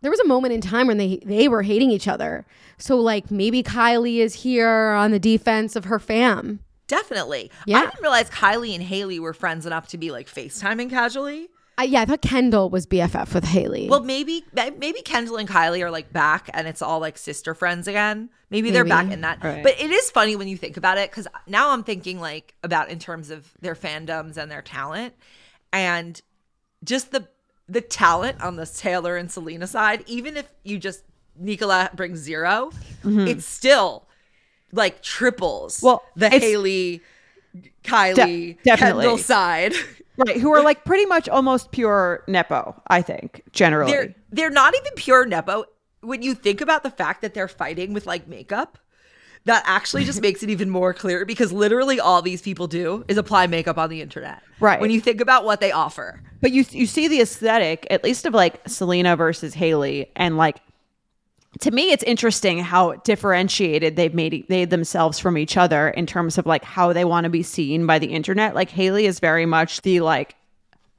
There was a moment in time when they they were hating each other. So like maybe Kylie is here on the defense of her fam. Definitely. Yeah. I didn't realize Kylie and Hailey were friends enough to be like FaceTiming casually. I, yeah, I thought Kendall was BFF with Hailey. Well, maybe maybe Kendall and Kylie are like back and it's all like sister friends again. Maybe, they're back in that. Right. But it is funny when you think about it because now I'm thinking like about in terms of their fandoms and their talent and just the the talent on the Taylor and Selena side. Even if you just Nicola brings 0 mm-hmm. it's still like triples. Well, the Hailey, Kylie, definitely. Kendall side. Right. Who are like pretty much almost pure Nepo, I think, generally. they're they're not even pure nepo when you think about the fact that they're fighting with like makeup that actually just makes it even more clear because literally all these people do is apply makeup on the internet Right. when you think about what they offer But you you see the aesthetic, at least of like Selena versus Hailey, and like to me, it's interesting how differentiated they've made made themselves from each other in terms of like how they want to be seen by the internet. Like Hailey is very much the like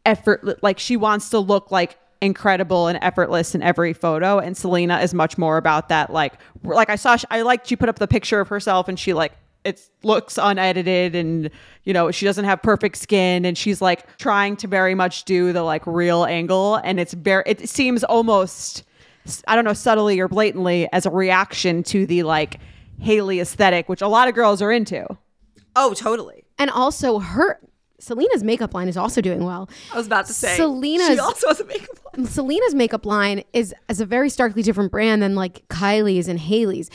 effort, like she wants to look like incredible and effortless in every photo, and Selena is much more about that. Like, like I saw, I liked she put up the picture of herself, and she like it looks unedited and you know she doesn't have perfect skin and she's like trying to very much do the like real angle and it's very it seems almost i don't know subtly or blatantly as a reaction to the like hailey aesthetic which a lot of girls are into oh totally and also her Selena's makeup line is also doing well. i was about to say Selena's- she also has a makeup line. Selena's makeup line is is a very starkly different brand than like Kylie's and Hailey's.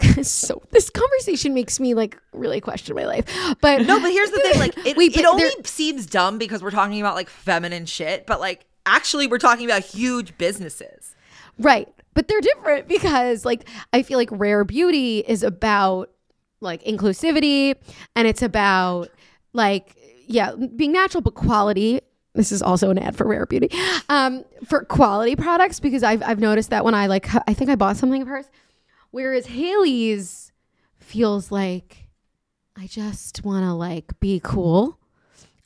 so this conversation makes me like really question my life. But No, but here's the thing: like, it, Wait, it only seems dumb because we're talking about like feminine shit, but like actually, we're talking about huge businesses. Right. But they're different because like I feel like rare beauty is about like inclusivity and it's about like yeah, being natural but quality. This is also an ad for rare beauty. Um for quality products because I've I've noticed that when I like I think I bought something of hers whereas Hailey's feels like I just want to like be cool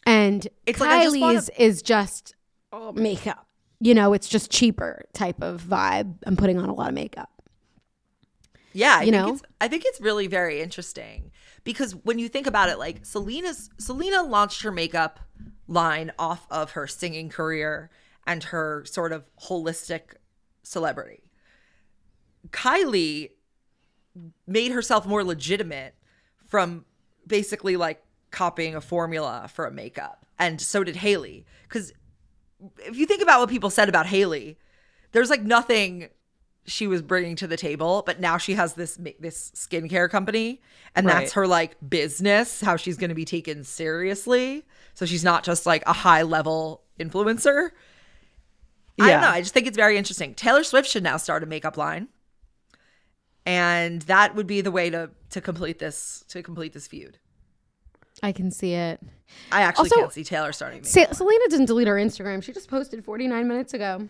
and It's like I just wanna- Kylie's is just oh, makeup. You know, it's just cheaper type of vibe. I'm putting on a lot of makeup. Yeah, I You think know? it's I think it's really very interesting because when you think about it, like Selena's Selena launched her makeup line off of her singing career and her sort of holistic celebrity. Kylie made herself more legitimate from basically like copying a formula for a makeup. And so did Hailey. Because if you think about what people said about Hailey, there's like nothing she was bringing to the table, but now she has this this skincare company, and Right. that's her like business. How she's going to be taken seriously, so she's not just like a high level influencer. I don't know. I just think it's very interesting. Taylor Swift should now start a makeup line, and that would be the way to to complete this to complete this feud. I can see it. I actually Also, can't see Taylor starting. Se- Selena didn't delete her Instagram. She just posted 49 minutes ago.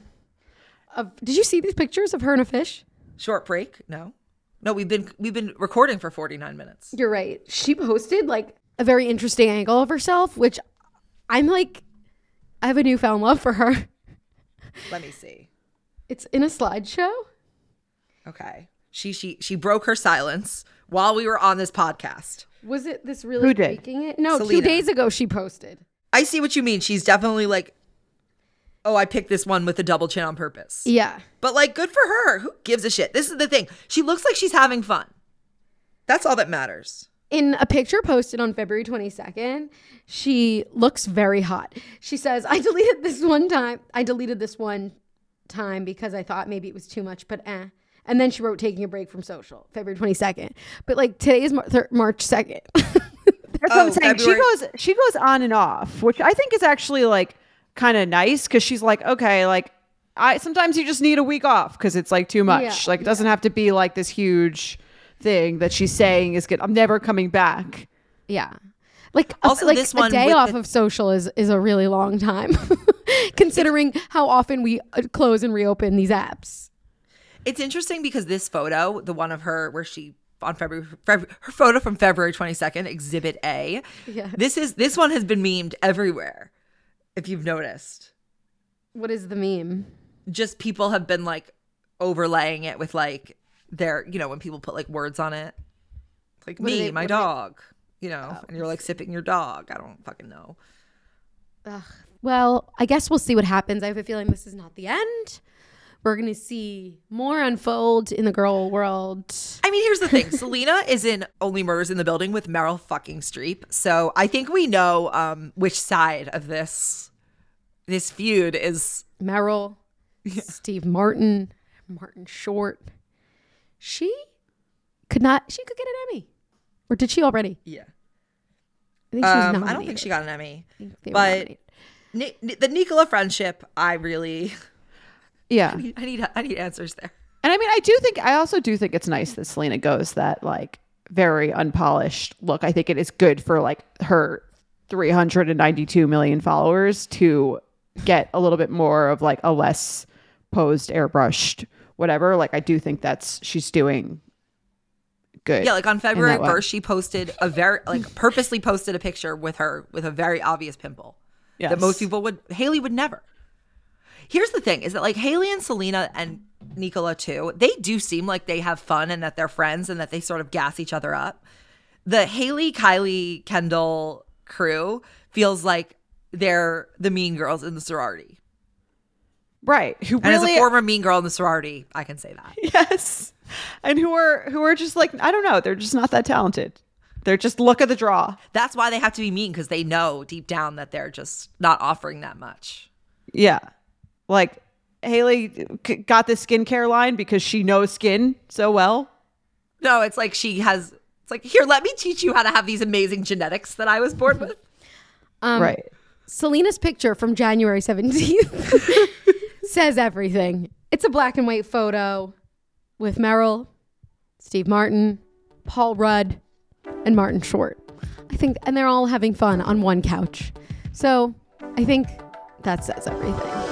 Of, did you see these pictures of her and a fish? Short break? No, no. We've been we've been recording for forty nine minutes. You're right. She posted like a very interesting angle of herself, which I'm like, I have a newfound love for her. Let me see. It's in a slideshow. Okay. She she she broke her silence while we were on this podcast. Was it this really Who did? breaking it? No, Selena. two days ago she posted. I see what you mean. She's definitely like, oh, I picked this one with a double chin on purpose. Yeah. But like, good for her. Who gives a shit? This is the thing. She looks like she's having fun. That's all that matters. In a picture posted on February 22nd, she looks very hot. She says, I deleted this one time. I deleted this one time because I thought maybe it was too much, but eh. And then she wrote taking a break from social, February 22nd. But like today is Mar- thir- March 2nd. That's what Oh, I'm saying. February- She goes she goes on and off, which I think is actually like kind of nice because she's like, okay, like I sometimes you just need a week off because it's like too much. Yeah, like it doesn't have to be like this huge thing that she's saying is good. I'm never coming back. yeah. Like a- Also, like this a day off the- of social is is a really long time, considering how often we uh, close and reopen these apps. It's interesting because this photo, the one of her where she on February, Feb- her photo from February 22nd, Exhibit A. Yeah. This is this one has been memed everywhere. If you've noticed. What is the meme? just people have been like overlaying it with like their you know when people put like words on it like What me they- my what do they- dog you know oh, and you're like sipping your dog i don't fucking know Ugh. Well, I guess we'll see what happens. I have a feeling this is not the end. We're going to see more unfold in the girl world. i mean here's the thing selena is in only murders in the building with meryl fucking streep so i think we know um which side of this this feud is Meryl, Steve Martin, Martin Short. She could not, she could get an Emmy. Or did she already? yeah I think she was um, i don't think she got an emmy I think they were but- Ni- the nicola friendship i really Yeah. i need i need answers there And I mean, I do think, I also do think it's nice that Selena goes that like very unpolished look. I think it is good for like her 392 million followers to get a little bit more of like a less posed, airbrushed, whatever. Like, I do think that's, she's doing good. Yeah, like on February way. first, she posted a very like purposely posted a picture with her with a very obvious pimple that most people would Hailey would never. Here's the thing: is that like Hailey and Selena and Nicola too, they do seem like they have fun and that they're friends and that they sort of gas each other up. The Hailey, Kylie, Kendall crew feels like they're the mean girls in the sorority. Right. Who And as a former mean girl in the sorority, I can say that. Yes. And who are who are just like I don't know, they're just not that talented. They're just look at the draw. That's why they have to be mean because they know deep down that they're just not offering that much. Yeah. Like Hailey got this skincare line because she knows skin so well. No, it's like she has. It's like here, let me teach you how to have these amazing genetics that I was born with. Um, right. Selena's picture from January 17th says everything. It's a black and white photo with Meryl, Steve Martin, Paul Rudd, and Martin Short. I think, and they're all having fun on one couch. So I think that says everything.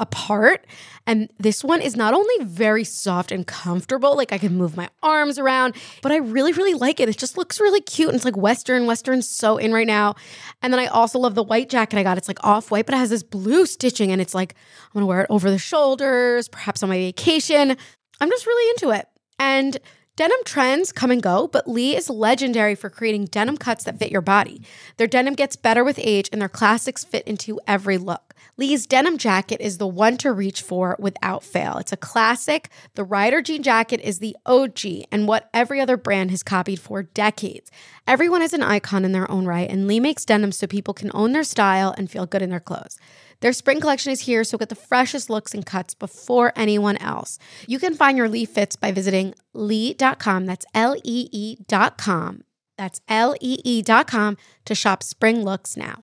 apart. And this one is not only very soft and comfortable, like I can move my arms around, but I really, really like it. It just looks really cute. And it's like Western. Western's so in right now. And then I also love the white jacket I got. It's like off white, but it has this blue stitching. And it's like, I'm gonna wear it over the shoulders, perhaps on my vacation. I'm just really into it. And Denim trends come and go, but Lee is legendary for creating denim cuts that fit your body. Their denim gets better with age, and their classics fit into every look. Lee's denim jacket is the one to reach for without fail. It's a classic. The Rider jean jacket is the OG and what every other brand has copied for decades. Everyone is an icon in their own right, and Lee makes denim so people can own their style and feel good in their clothes. Their spring collection is here, so get the freshest looks and cuts before anyone else. You can find your Lee fits by visiting lee.com. That's L E E.com. That's L E E.com to shop spring looks now.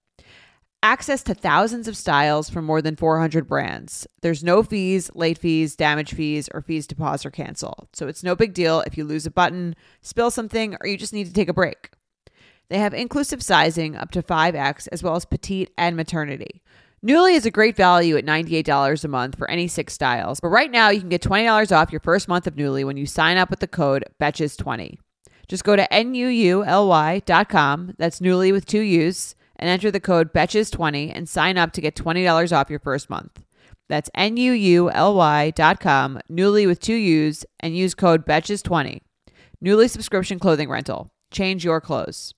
Access to thousands of styles from more than 400 brands. There's no fees, late fees, damage fees, or fees to pause or cancel. So it's no big deal if you lose a button, spill something, or you just need to take a break. They have inclusive sizing up to 5X as well as petite and maternity. Nuuly is a great value at $98 a month for any six styles. But right now, you can get $20 off your first month of Nuuly when you sign up with the code BETCHES20. Just go to NUULY.com, that's Nuuly with two U's, and enter the code BETCHES20 and sign up to get $20 off your first month. That's NUULY.com, Nuuly with two U's, and use code BETCHES20. Nuuly subscription clothing rental. Change your clothes.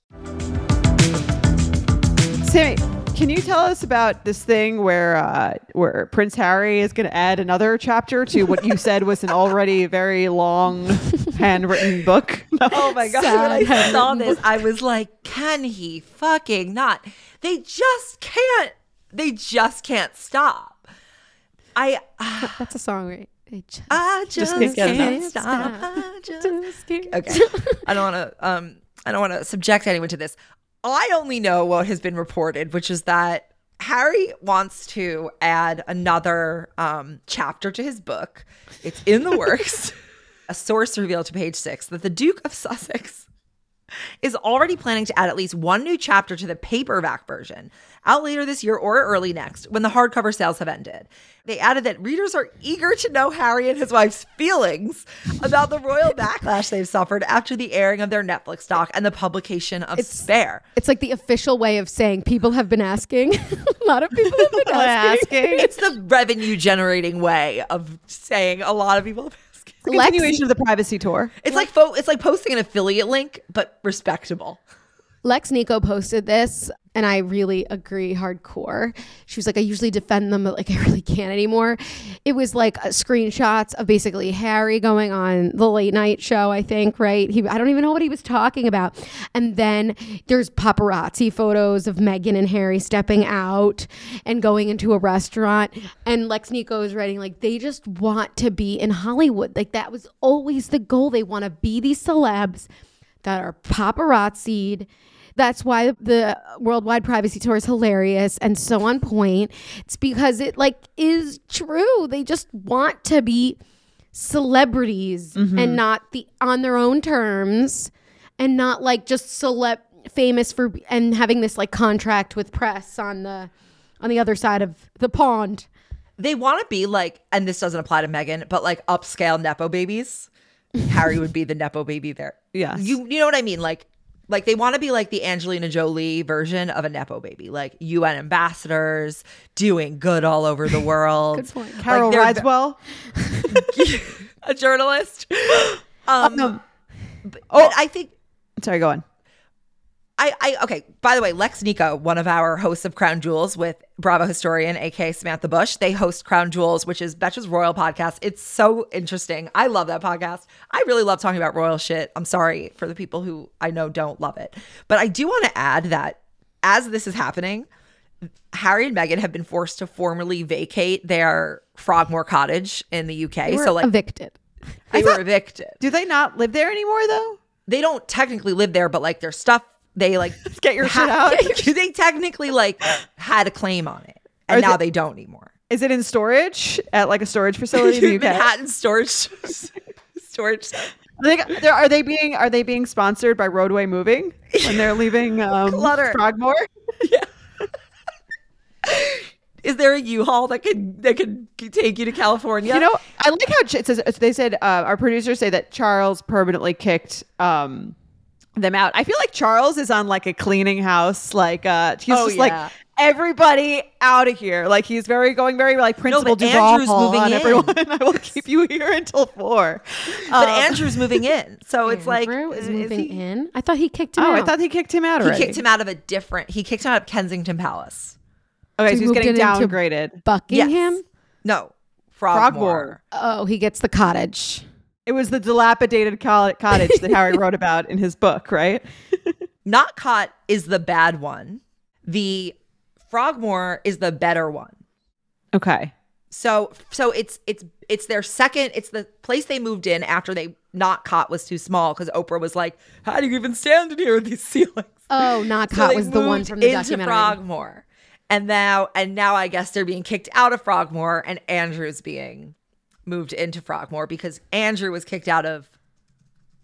Sammy, can you tell us about this thing where uh, where Prince Harry is going to add another chapter to what you said was an already very long handwritten book? Oh my god! Sad When I saw this, I was like, "Can he fucking not?" They just can't. They just can't stop. I That's a song, right? Just- I just, can't can't, get enough. stop. I just just can't- okay. I don't want to. Um, I don't want to subject anyone to this. I only know what has been reported, which is that Harry wants to add another um, chapter to his book. It's in the works. A source revealed to page six that the Duke of Sussex is already planning to add at least one new chapter to the paperback version out later this year or early next when the hardcover sales have ended. They added that readers are eager to know Harry and his wife's feelings about the royal backlash they've suffered after the airing of their Netflix doc and the publication of Spare. It's like the official way of saying people have been asking. a lot of people have been asking. It's the revenue generating way of saying a lot of people. Continuation of the privacy tour. It's like fo- it's like posting an affiliate link, but respectable. Lex Nico posted this, and I really agree hardcore. She was like, I usually defend them, but like I really can't anymore. It was like uh, screenshots of basically Harry going on the late night show, I think, right? He, I don't even know what he was talking about. And then there's paparazzi photos of Meghan and Harry stepping out and going into a restaurant. And Lex Nico is writing, like, they just want to be in Hollywood. Like, that was always the goal. They want to be these celebs that are paparazzied. That's why the worldwide privacy tour is hilarious and so on point. It's because it like is true. They just want to be celebrities mm-hmm. and not the on their own terms and not like just celeb famous for and having this like contract with press on the on the other side of the pond. They want to be like, and this doesn't apply to Meghan, but like upscale nepo babies. Harry would be the nepo baby there. Yeah, you you know what I mean? Like, like they want to be like the Angelina Jolie version of a nepo baby, like UN ambassadors doing good all over the world. Good point. Carol they're- Ridswell. a journalist. Um, Um, but, oh. but I think sorry, go on. I, I okay. By the way, Lex Nico, one of our hosts of Crown Jewels with Bravo historian, aka Samantha Bush, they host Crown Jewels, which is Betches Royal podcast. It's so interesting. I love that podcast. I really love talking about royal shit. I'm sorry for the people who I know don't love it, but I do want to add that as this is happening, Harry and Meghan have been forced to formally vacate their Frogmore cottage in the UK. They were so like evicted. they were evicted. Do they not live there anymore though? They don't technically live there, but like their stuff, they like Get your shit out. they technically like had a claim on it, and Are now they- they don't anymore. Is it in storage at like a storage facility in the UK? Manhattan storage storage. Are they, they're- they being are they being sponsored by Roadway Moving when they're leaving um, Clutter. Frogmore? Yeah. Is there a U-Haul that could that could take you to California? You know, I like how it says they said uh, our producers say that Charles permanently kicked um, them out. I feel like Charles is on like a cleaning house, like uh, he's Oh, just yeah. like everybody out of here. Like he's very going very like Principal but Duval Andrew's moving on in. everyone. I will keep you here until four. but Um, Andrew's moving in, so it's like Andrew is is moving he, in. I thought he kicked him oh, out. I thought he kicked him out he kicked him out of a different. He kicked him out of Kensington Palace. Okay, So so he's getting it into downgraded. Buckingham. Yes. No, Frogmore. Frogmore. Oh, he gets the cottage. It was the dilapidated cottage that Harry wrote about in his book, right? Nott Cott is the bad one. The Frogmore is the better one. Okay. So so it's it's it's their second it's the place they moved in after they Nott Cott was too small because Oprah was like, How do you even stand in here with these ceilings? Oh, not So caught they was the one from the into documentary. Frogmore. And now and now I guess they're being kicked out of Frogmore and Andrew's being moved into Frogmore because Andrew was kicked out of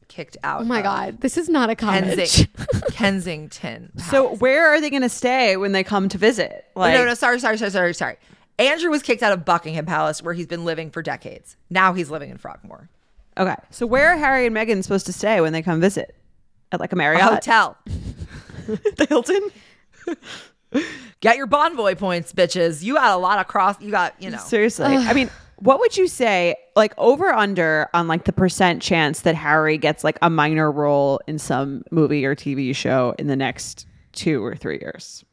kicked out Oh my god, this is not a cottage. Kensing- Kensington. So where are they going to stay when they come to visit? Like, no, no, sorry, sorry, sorry, sorry, sorry. Andrew was kicked out of Buckingham Palace where he's been living for decades. Now he's living in Frogmore. Okay. So where are Harry and Meghan supposed to stay when they come visit? At like a A Marriott? hotel. the Hilton? Get your Bonvoy points, bitches. You got a lot of cross. You got, you know. Seriously. I mean, what would you say, like over under on like the percent chance that Harry gets like a minor role in some movie or TV show in the next two or three years?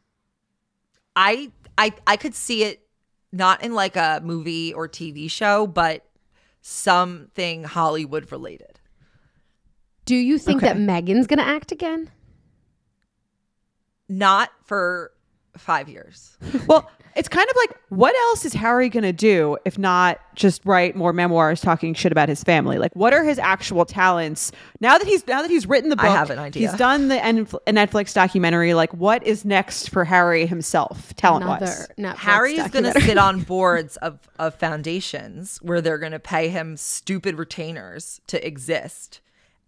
I, I, I could see it not in like a movie or TV show, but something Hollywood related. Do you think Okay. that Meghan's gonna act again? Not for five years. Well, it's kind of like what else is Harry going to do if not just write more memoirs talking shit about his family? Like what are his actual talents? Now that he's now that he's written the book, I have an idea. He's done the Netflix documentary. Like what is next for Harry himself, talent wise? Another Harry is going to sit on boards of, of foundations where they're going to pay him stupid retainers to exist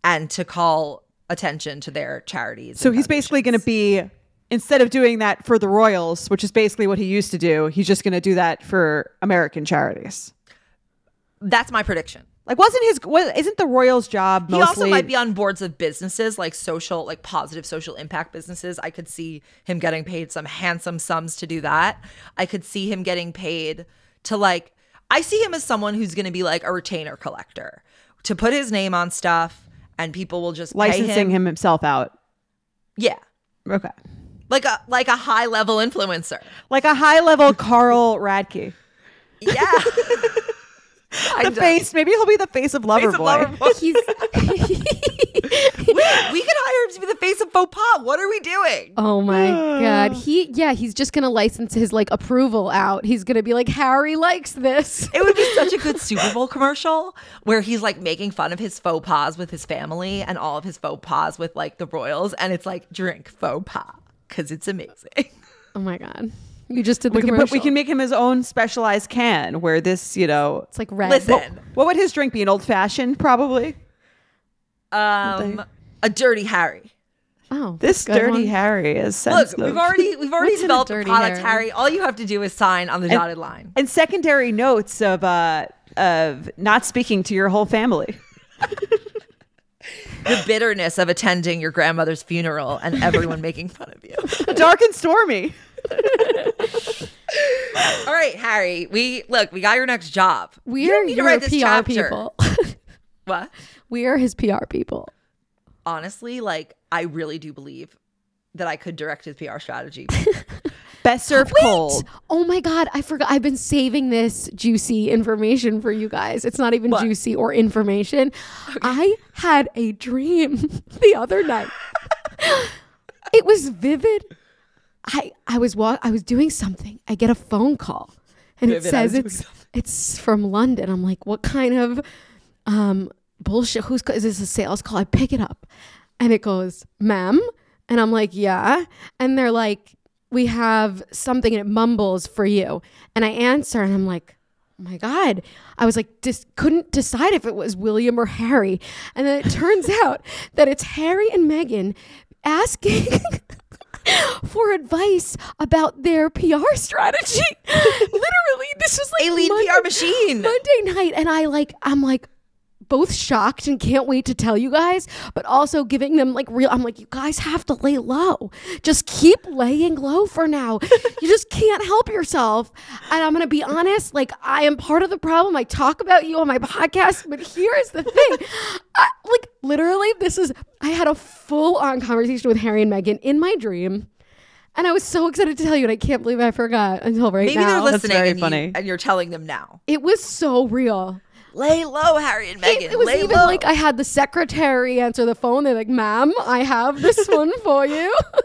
and to call attention to their charities. So he's basically going to be instead of doing that for the Royals, which is basically what he used to do, he's just going to do that for American charities. That's my prediction. Like, wasn't his? Isn't the Royals' job He also might be on boards of businesses like social, like positive social impact businesses. I could see him getting paid some handsome sums to do that. I could see him getting paid to like, I see him as someone who's going to be like a retainer collector to put his name on stuff and people will just pay licensing him himself out. Yeah. Okay, Like a like a high level influencer. like a high level Carl Radke. Yeah. The face, maybe he'll be the face of Loverboy. He's we could hire him to be the face of faux pas. What are we doing? Oh my god. He yeah, he's just gonna license his like approval out. He's gonna be like, Harry likes this. It would be such a good Super Bowl commercial where he's like making fun of his faux pas with his family and all of his faux pas with like the Royals. And it's like, drink faux pas because it's amazing. Oh my god. You just did the We can, commercial. put, we can make him his own specialized can where this, you know. It's like red. Listen, What would his drink be? An old fashioned, probably. um, a dirty Harry. Oh, This dirty one. Harry is Look, we've already we've already a developed a dirty product, Harry? Harry. All you have to do is sign on the dotted line. and secondary notes of uh of not speaking to your whole family. The bitterness of attending your grandmother's funeral and everyone making fun of you. Dark and stormy. All right, Harry. We look. We got your next job. We You are don't to your write this PR chapter. people. What? we are his PR people. Honestly, like I really do believe that I could direct his PR strategy. Best served cold. Oh my god, I forgot. I've been saving this juicy information for you guys. It's not even What? juicy or information. I had a dream the other night. it was vivid. I I was walk I was doing something. I get a phone call and Vivid, it was says doing it's it's from London. I'm like, what kind of um bullshit? Who's is this a sales call? I pick it up and it goes, ma'am. And I'm like, yeah. And they're like, we have something and it mumbles for you. And I answer and I'm like, oh my God. I was like, just couldn't decide if it was William or Harry. And then it turns out that it's Harry and Meghan asking for advice about their PR strategy. Literally, this was like A lead Monday- PR machine. Monday night, and I like, I'm like, both shocked and can't wait to tell you guys, but also giving them like real. I'm like, you guys have to lay low. Just keep laying low for now. you just can't help yourself. And I'm gonna be honest, like I am part of the problem. I talk about you on my podcast, but here's the thing, I, like literally, this is. I had a full on conversation with Harry and Meghan in my dream. And I was so excited to tell you, and I can't believe I forgot until right Maybe now. Maybe they're listening very and, you- and you're telling them now. it was so real. Lay low, Harry and Meghan. It, it was Lay even low. like I had the secretary answer the phone. They're like, "Ma'am, I have this one for you."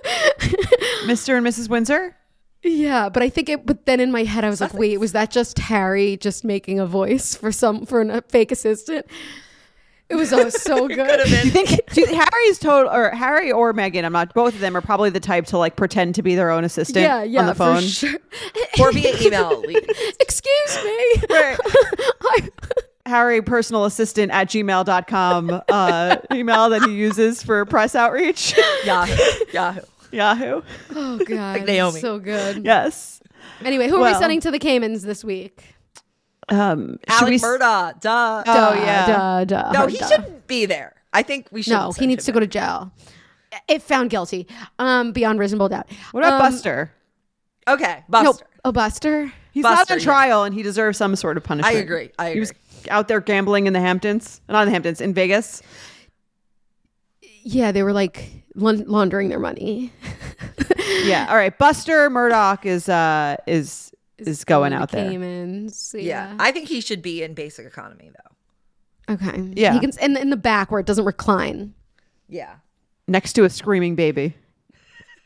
Mr. and Mrs. Windsor? yeah, but I think it. But then in my head, I was like, "Wait, was that just Harry just making a voice for some for a fake assistant?" It was oh, so good. Do you think do you, Harry's total or Harry or Meghan? I'm not. Both of them are probably the type to like pretend to be their own assistant. yeah, yeah, on the phone. for sure. or via email. Excuse me. Right. I- Harry personal assistant at gmail.com uh, email that he uses for press outreach. Yahoo. Yahoo. Yahoo. oh god, Naomi. so good. Yes. Anyway, who are we sending to the Caymans this week? Um, Alec we s- Murdaugh. Duh. Oh, yeah. duh, duh, no, he duh. shouldn't be there. I think we should. No, he needs to go to jail. If found guilty, um, beyond reasonable doubt. What about Um, Buster? Okay, No, Buster. oh, Buster. He's Buster, not on yeah. trial and he deserves some sort of punishment. I agree. I agree. He was out there gambling in the Hamptons. Not in the Hamptons, in Vegas. Yeah, they were like laundering their money. Yeah. All right. Buster Murdaugh is uh is is going The out there. Caymans. yeah. Yeah. I think he should be in basic economy though. okay. Yeah. He can in in the back where it doesn't recline Yeah. Next to a screaming baby.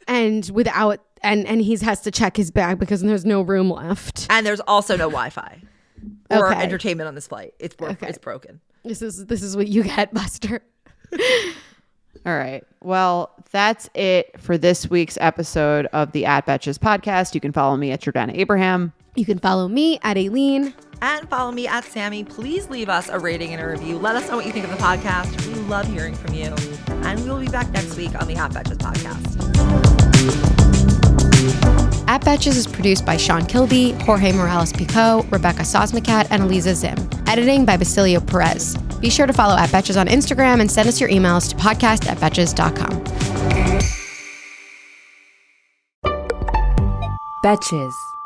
and without and and he has to check his bag because there's no room left. And there's also no Wi-Fi or Okay. entertainment on this flight. It's bro- Okay. it's broken. This is this is what you get, Buster. All right. Well, that's it for this week's episode of the At Betches podcast. You can follow me at Jordana Abraham. You can follow me at Aleen. And follow me at Sammy. Please leave us a rating and a review. Let us know what you think of the podcast. We love hearing from you. And we will be back next week on the App Betches podcast. At Betches is produced by Sean Kilby, Jorge Morales Pico, Rebecca Sosmacat, and Eliza Zim. Editing by Basilio Perez. Be sure to follow at Betches on Instagram and send us your emails to podcast at betches.com. Betches.